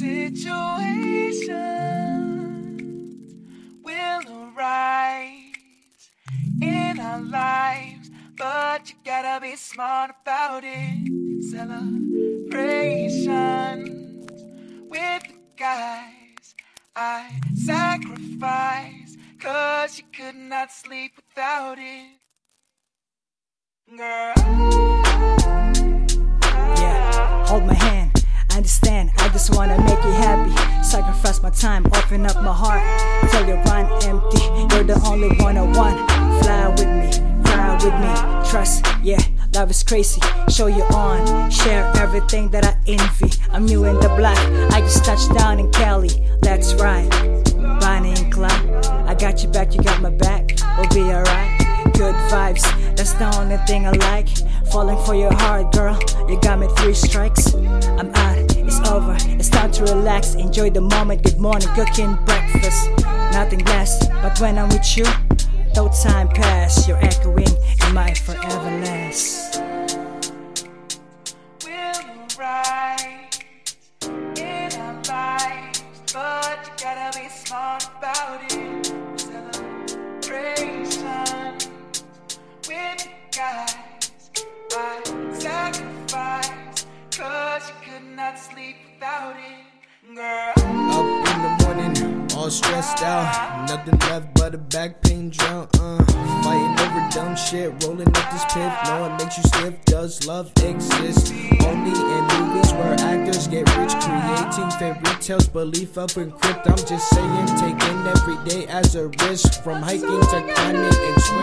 Situations will arise in our lives, but you gotta be smart about it. Celebrations with the guys I sacrificed, cause you could not sleep without it. Girl, Yeah, hold my hand. I understand, I just wanna make you happy. Sacrifice my time, open up my heart. Tell you run empty, you're the only one I want. Fly with me, with me. Trust, yeah, love is crazy. Show you on, share everything that I envy. I'm new in the black, I just touched down in Cali. That's right, Bonnie and Clyde. I got your back, you got my back. We'll be alright. Good vibes, that's the only thing I like. Falling for your heart, girl. You got me three strikes. I'm out, it's over. It's time to relax. Enjoy the moment. Good morning, cooking breakfast. Nothing less, but when I'm with you, no time pass. You're echoing in my forever last. will arise in our lives, but you gotta be smart about it. Celebrations with guys I sacrificed, cause you could not sleep without it. Girl, all stressed out. Nothing left but a back pain drown. Uh, fighting over dumb shit, rolling up this piff. No, it makes you stiff. Does love exist? Only in movies where actors get rich, creating fairy tales. Belief up in crypt. I'm just saying, taking every day as a risk. From hiking to climbing and swimming.